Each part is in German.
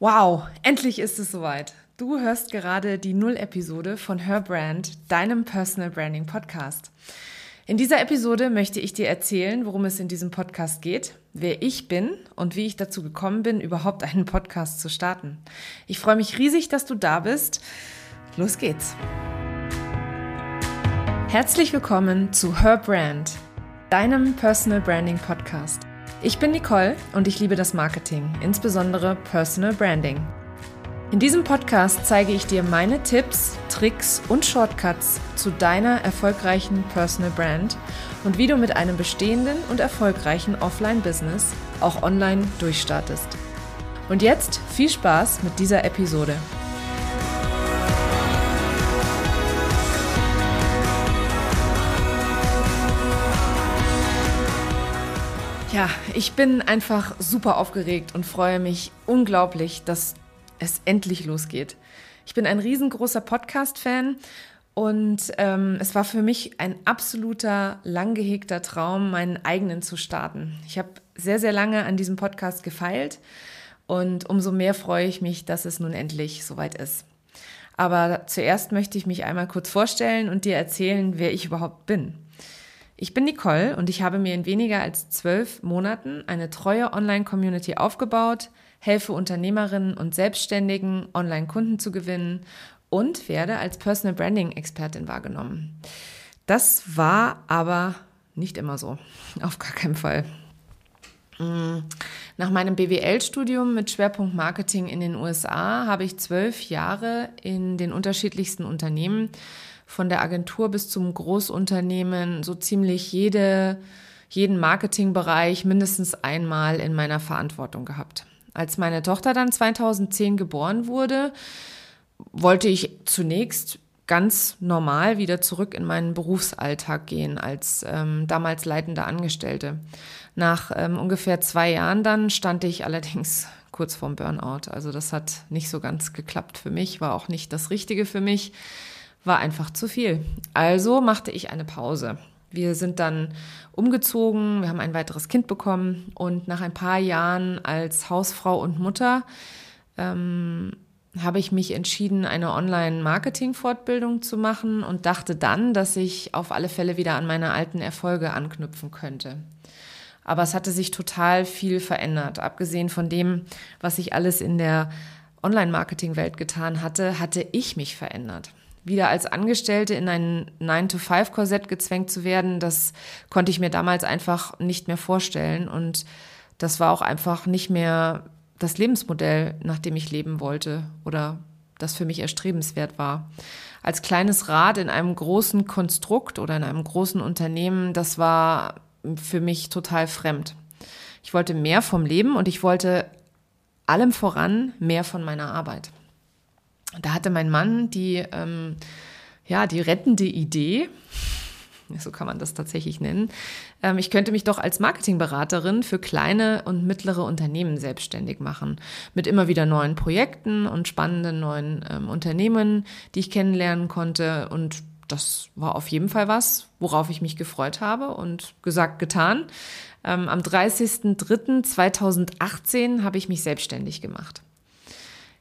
Wow, endlich ist es soweit. Du hörst gerade die Null-Episode von Her Brand, deinem Personal Branding Podcast. In dieser Episode möchte ich dir erzählen, worum es in diesem Podcast geht, wer ich bin und wie ich dazu gekommen bin, überhaupt einen Podcast zu starten. Ich freue mich riesig, dass du da bist. Los geht's. Herzlich willkommen zu Her Brand, deinem Personal Branding Podcast. Ich bin Nicole und ich liebe das Marketing, insbesondere Personal Branding. In diesem Podcast zeige ich dir meine Tipps, Tricks und Shortcuts zu deiner erfolgreichen Personal Brand und wie du mit einem bestehenden und erfolgreichen Offline-Business auch online durchstartest. Und jetzt viel Spaß mit dieser Episode. Ja, ich bin einfach super aufgeregt und freue mich unglaublich, dass es endlich losgeht. Ich bin ein riesengroßer Podcast-Fan und ähm, es war für mich ein absoluter, lang gehegter Traum, meinen eigenen zu starten. Ich habe sehr, sehr lange an diesem Podcast gefeilt und umso mehr freue ich mich, dass es nun endlich soweit ist. Aber zuerst möchte ich mich einmal kurz vorstellen und dir erzählen, wer ich überhaupt bin. Ich bin Nicole und ich habe mir in weniger als zwölf Monaten eine treue Online-Community aufgebaut, helfe Unternehmerinnen und Selbstständigen, Online-Kunden zu gewinnen und werde als Personal Branding-Expertin wahrgenommen. Das war aber nicht immer so. Auf gar keinen Fall. Mm. Nach meinem BWL-Studium mit Schwerpunkt Marketing in den USA habe ich zwölf Jahre in den unterschiedlichsten Unternehmen von der Agentur bis zum Großunternehmen so ziemlich jede, jeden Marketingbereich mindestens einmal in meiner Verantwortung gehabt. Als meine Tochter dann 2010 geboren wurde, wollte ich zunächst ganz normal wieder zurück in meinen Berufsalltag gehen als ähm, damals leitende Angestellte. Nach ähm, ungefähr zwei Jahren dann stand ich allerdings kurz vorm Burnout. Also das hat nicht so ganz geklappt für mich, war auch nicht das Richtige für mich war einfach zu viel. Also machte ich eine Pause. Wir sind dann umgezogen, wir haben ein weiteres Kind bekommen und nach ein paar Jahren als Hausfrau und Mutter ähm, habe ich mich entschieden, eine Online-Marketing-Fortbildung zu machen und dachte dann, dass ich auf alle Fälle wieder an meine alten Erfolge anknüpfen könnte. Aber es hatte sich total viel verändert. Abgesehen von dem, was ich alles in der Online-Marketing-Welt getan hatte, hatte ich mich verändert wieder als Angestellte in ein 9-to-5-Korsett gezwängt zu werden, das konnte ich mir damals einfach nicht mehr vorstellen. Und das war auch einfach nicht mehr das Lebensmodell, nach dem ich leben wollte oder das für mich erstrebenswert war. Als kleines Rad in einem großen Konstrukt oder in einem großen Unternehmen, das war für mich total fremd. Ich wollte mehr vom Leben und ich wollte allem voran mehr von meiner Arbeit da hatte mein Mann die, ähm, ja, die rettende Idee, so kann man das tatsächlich nennen. Ähm, ich könnte mich doch als Marketingberaterin für kleine und mittlere Unternehmen selbstständig machen. Mit immer wieder neuen Projekten und spannenden neuen ähm, Unternehmen, die ich kennenlernen konnte. Und das war auf jeden Fall was, worauf ich mich gefreut habe und gesagt, getan. Ähm, am 30.03.2018 habe ich mich selbstständig gemacht.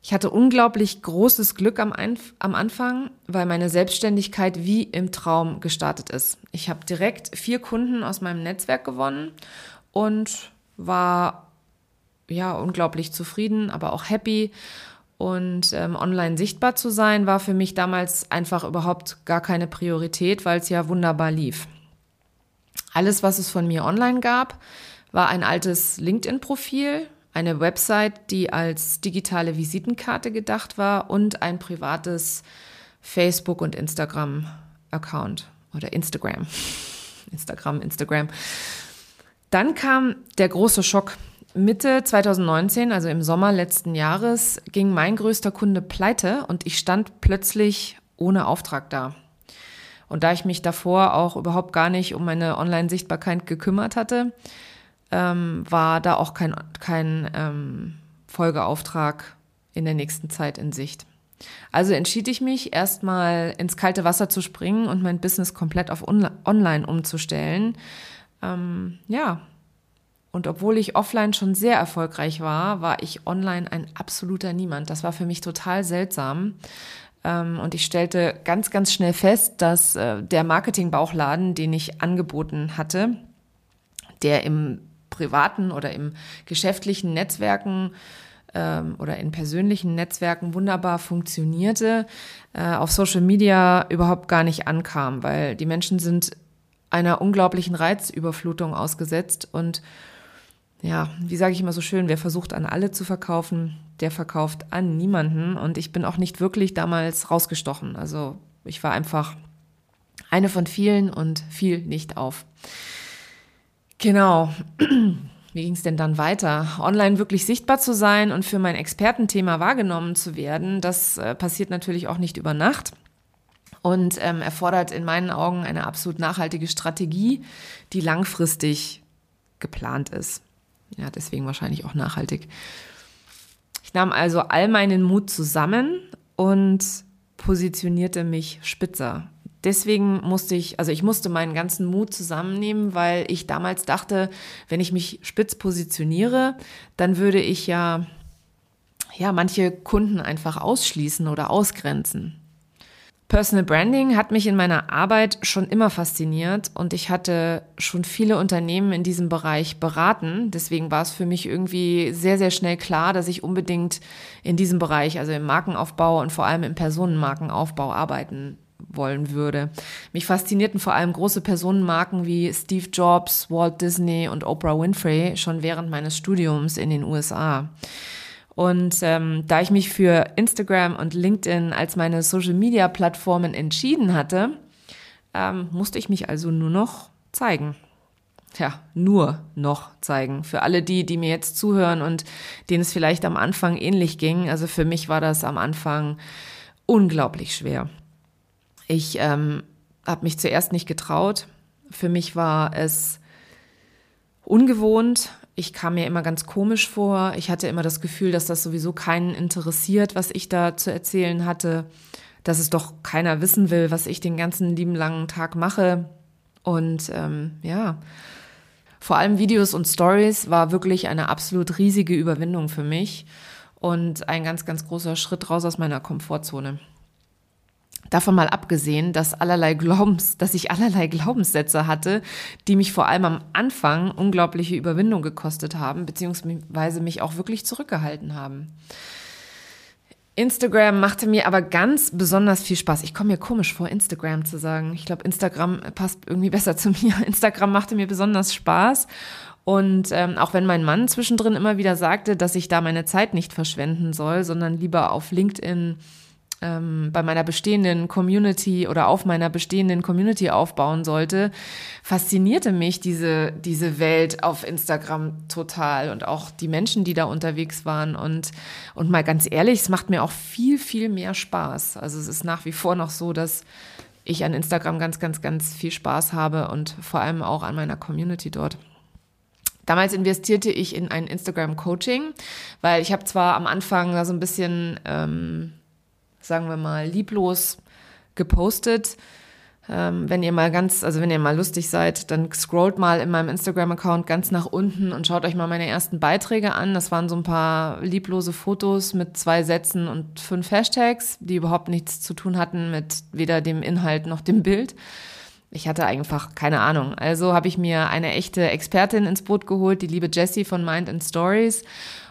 Ich hatte unglaublich großes Glück am, Einf am Anfang, weil meine Selbstständigkeit wie im Traum gestartet ist. Ich habe direkt vier Kunden aus meinem Netzwerk gewonnen und war ja unglaublich zufrieden, aber auch happy. Und ähm, online sichtbar zu sein, war für mich damals einfach überhaupt gar keine Priorität, weil es ja wunderbar lief. Alles, was es von mir online gab, war ein altes LinkedIn-Profil, eine Website, die als digitale Visitenkarte gedacht war und ein privates Facebook- und Instagram-Account oder Instagram. Instagram, Instagram. Dann kam der große Schock. Mitte 2019, also im Sommer letzten Jahres, ging mein größter Kunde pleite und ich stand plötzlich ohne Auftrag da. Und da ich mich davor auch überhaupt gar nicht um meine Online-Sichtbarkeit gekümmert hatte, ähm, war da auch kein, kein ähm, Folgeauftrag in der nächsten Zeit in Sicht. Also entschied ich mich, erstmal ins kalte Wasser zu springen und mein Business komplett auf Online umzustellen. Ähm, ja, Und obwohl ich offline schon sehr erfolgreich war, war ich online ein absoluter Niemand. Das war für mich total seltsam. Ähm, und ich stellte ganz, ganz schnell fest, dass äh, der Marketing-Bauchladen, den ich angeboten hatte, der im privaten oder im geschäftlichen Netzwerken ähm, oder in persönlichen Netzwerken wunderbar funktionierte, äh, auf Social Media überhaupt gar nicht ankam, weil die Menschen sind einer unglaublichen Reizüberflutung ausgesetzt und ja, wie sage ich immer so schön, wer versucht an alle zu verkaufen, der verkauft an niemanden und ich bin auch nicht wirklich damals rausgestochen. Also ich war einfach eine von vielen und fiel nicht auf. Genau. Wie ging es denn dann weiter? Online wirklich sichtbar zu sein und für mein Expertenthema wahrgenommen zu werden, das äh, passiert natürlich auch nicht über Nacht und ähm, erfordert in meinen Augen eine absolut nachhaltige Strategie, die langfristig geplant ist. Ja, deswegen wahrscheinlich auch nachhaltig. Ich nahm also all meinen Mut zusammen und positionierte mich spitzer deswegen musste ich, also ich musste meinen ganzen Mut zusammennehmen, weil ich damals dachte, wenn ich mich spitz positioniere, dann würde ich ja, ja, manche Kunden einfach ausschließen oder ausgrenzen. Personal Branding hat mich in meiner Arbeit schon immer fasziniert und ich hatte schon viele Unternehmen in diesem Bereich beraten. Deswegen war es für mich irgendwie sehr, sehr schnell klar, dass ich unbedingt in diesem Bereich, also im Markenaufbau und vor allem im Personenmarkenaufbau arbeiten wollen würde. Mich faszinierten vor allem große Personenmarken wie Steve Jobs, Walt Disney und Oprah Winfrey schon während meines Studiums in den USA. Und ähm, da ich mich für Instagram und LinkedIn als meine Social-Media-Plattformen entschieden hatte, ähm, musste ich mich also nur noch zeigen. Tja, nur noch zeigen. Für alle die, die mir jetzt zuhören und denen es vielleicht am Anfang ähnlich ging. Also für mich war das am Anfang unglaublich schwer. Ich ähm, habe mich zuerst nicht getraut. Für mich war es ungewohnt. Ich kam mir immer ganz komisch vor. Ich hatte immer das Gefühl, dass das sowieso keinen interessiert, was ich da zu erzählen hatte. Dass es doch keiner wissen will, was ich den ganzen lieben langen Tag mache. Und ähm, ja, vor allem Videos und Stories war wirklich eine absolut riesige Überwindung für mich und ein ganz, ganz großer Schritt raus aus meiner Komfortzone. Davon mal abgesehen, dass allerlei Glaubens, dass ich allerlei Glaubenssätze hatte, die mich vor allem am Anfang unglaubliche Überwindung gekostet haben, beziehungsweise mich auch wirklich zurückgehalten haben. Instagram machte mir aber ganz besonders viel Spaß. Ich komme mir komisch vor, Instagram zu sagen. Ich glaube, Instagram passt irgendwie besser zu mir. Instagram machte mir besonders Spaß. Und ähm, auch wenn mein Mann zwischendrin immer wieder sagte, dass ich da meine Zeit nicht verschwenden soll, sondern lieber auf LinkedIn ähm, bei meiner bestehenden Community oder auf meiner bestehenden Community aufbauen sollte, faszinierte mich diese, diese Welt auf Instagram total und auch die Menschen, die da unterwegs waren. Und, und mal ganz ehrlich, es macht mir auch viel, viel mehr Spaß. Also es ist nach wie vor noch so, dass ich an Instagram ganz, ganz, ganz viel Spaß habe und vor allem auch an meiner Community dort. Damals investierte ich in ein Instagram-Coaching, weil ich habe zwar am Anfang da so ein bisschen ähm, sagen wir mal, lieblos gepostet. Ähm, wenn ihr mal ganz, also wenn ihr mal lustig seid, dann scrollt mal in meinem Instagram-Account ganz nach unten und schaut euch mal meine ersten Beiträge an. Das waren so ein paar lieblose Fotos mit zwei Sätzen und fünf Hashtags, die überhaupt nichts zu tun hatten mit weder dem Inhalt noch dem Bild. Ich hatte einfach keine Ahnung. Also habe ich mir eine echte Expertin ins Boot geholt, die liebe Jessie von Mind and Stories.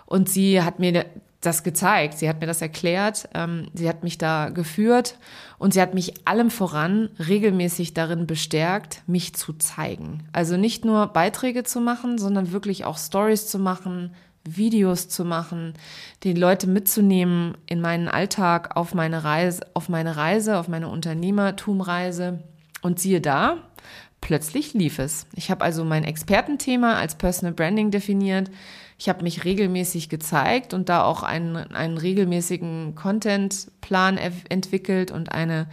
Und sie hat mir das gezeigt, sie hat mir das erklärt, ähm, sie hat mich da geführt und sie hat mich allem voran regelmäßig darin bestärkt, mich zu zeigen. Also nicht nur Beiträge zu machen, sondern wirklich auch Stories zu machen, Videos zu machen, die Leute mitzunehmen in meinen Alltag, auf meine Reise, auf meine Reise, auf meine Unternehmertumreise. Und siehe da, plötzlich lief es. Ich habe also mein Expertenthema als Personal Branding definiert. Ich habe mich regelmäßig gezeigt und da auch einen, einen regelmäßigen Contentplan entwickelt und eine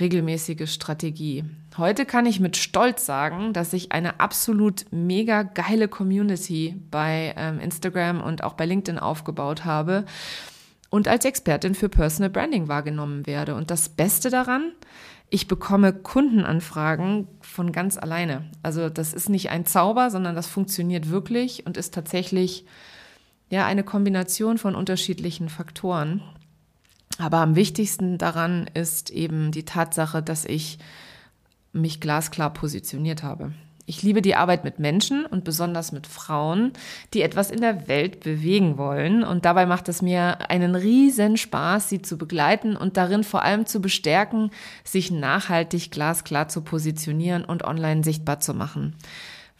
regelmäßige Strategie. Heute kann ich mit Stolz sagen, dass ich eine absolut mega geile Community bei ähm, Instagram und auch bei LinkedIn aufgebaut habe und als Expertin für Personal Branding wahrgenommen werde. Und das Beste daran, ich bekomme Kundenanfragen von ganz alleine. Also das ist nicht ein Zauber, sondern das funktioniert wirklich und ist tatsächlich ja eine Kombination von unterschiedlichen Faktoren. Aber am wichtigsten daran ist eben die Tatsache, dass ich mich glasklar positioniert habe. Ich liebe die Arbeit mit Menschen und besonders mit Frauen, die etwas in der Welt bewegen wollen. Und dabei macht es mir einen riesen Spaß, sie zu begleiten und darin vor allem zu bestärken, sich nachhaltig glasklar zu positionieren und online sichtbar zu machen.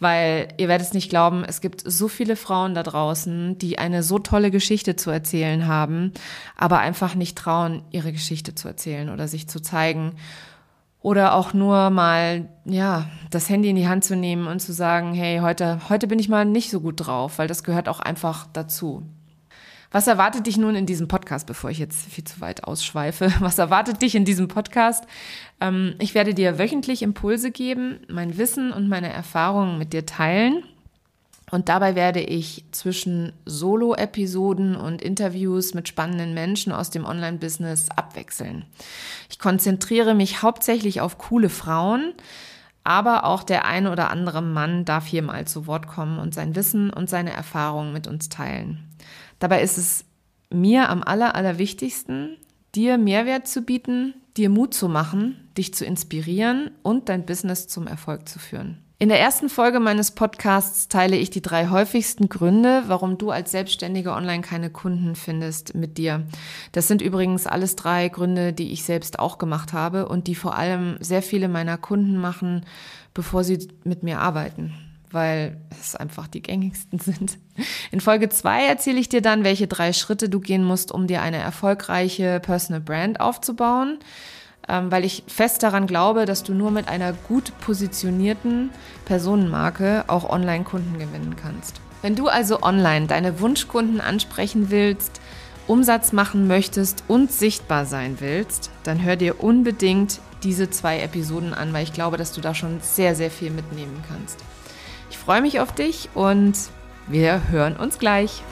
Weil ihr werdet es nicht glauben, es gibt so viele Frauen da draußen, die eine so tolle Geschichte zu erzählen haben, aber einfach nicht trauen, ihre Geschichte zu erzählen oder sich zu zeigen oder auch nur mal, ja, das Handy in die Hand zu nehmen und zu sagen, hey, heute, heute bin ich mal nicht so gut drauf, weil das gehört auch einfach dazu. Was erwartet dich nun in diesem Podcast, bevor ich jetzt viel zu weit ausschweife? Was erwartet dich in diesem Podcast? Ähm, ich werde dir wöchentlich Impulse geben, mein Wissen und meine Erfahrungen mit dir teilen. Und dabei werde ich zwischen Solo-Episoden und Interviews mit spannenden Menschen aus dem Online-Business abwechseln. Ich konzentriere mich hauptsächlich auf coole Frauen, aber auch der eine oder andere Mann darf hier mal zu Wort kommen und sein Wissen und seine Erfahrungen mit uns teilen. Dabei ist es mir am aller, allerwichtigsten, dir Mehrwert zu bieten, dir Mut zu machen, dich zu inspirieren und dein Business zum Erfolg zu führen. In der ersten Folge meines Podcasts teile ich die drei häufigsten Gründe, warum du als Selbstständige online keine Kunden findest mit dir. Das sind übrigens alles drei Gründe, die ich selbst auch gemacht habe und die vor allem sehr viele meiner Kunden machen, bevor sie mit mir arbeiten weil es einfach die gängigsten sind. In Folge zwei erzähle ich dir dann, welche drei Schritte du gehen musst, um dir eine erfolgreiche Personal Brand aufzubauen. Ähm, weil ich fest daran glaube, dass du nur mit einer gut positionierten Personenmarke auch Online-Kunden gewinnen kannst. Wenn du also online deine Wunschkunden ansprechen willst, Umsatz machen möchtest und sichtbar sein willst, dann hör dir unbedingt diese zwei Episoden an, weil ich glaube, dass du da schon sehr, sehr viel mitnehmen kannst. Freue mich auf dich und wir hören uns gleich.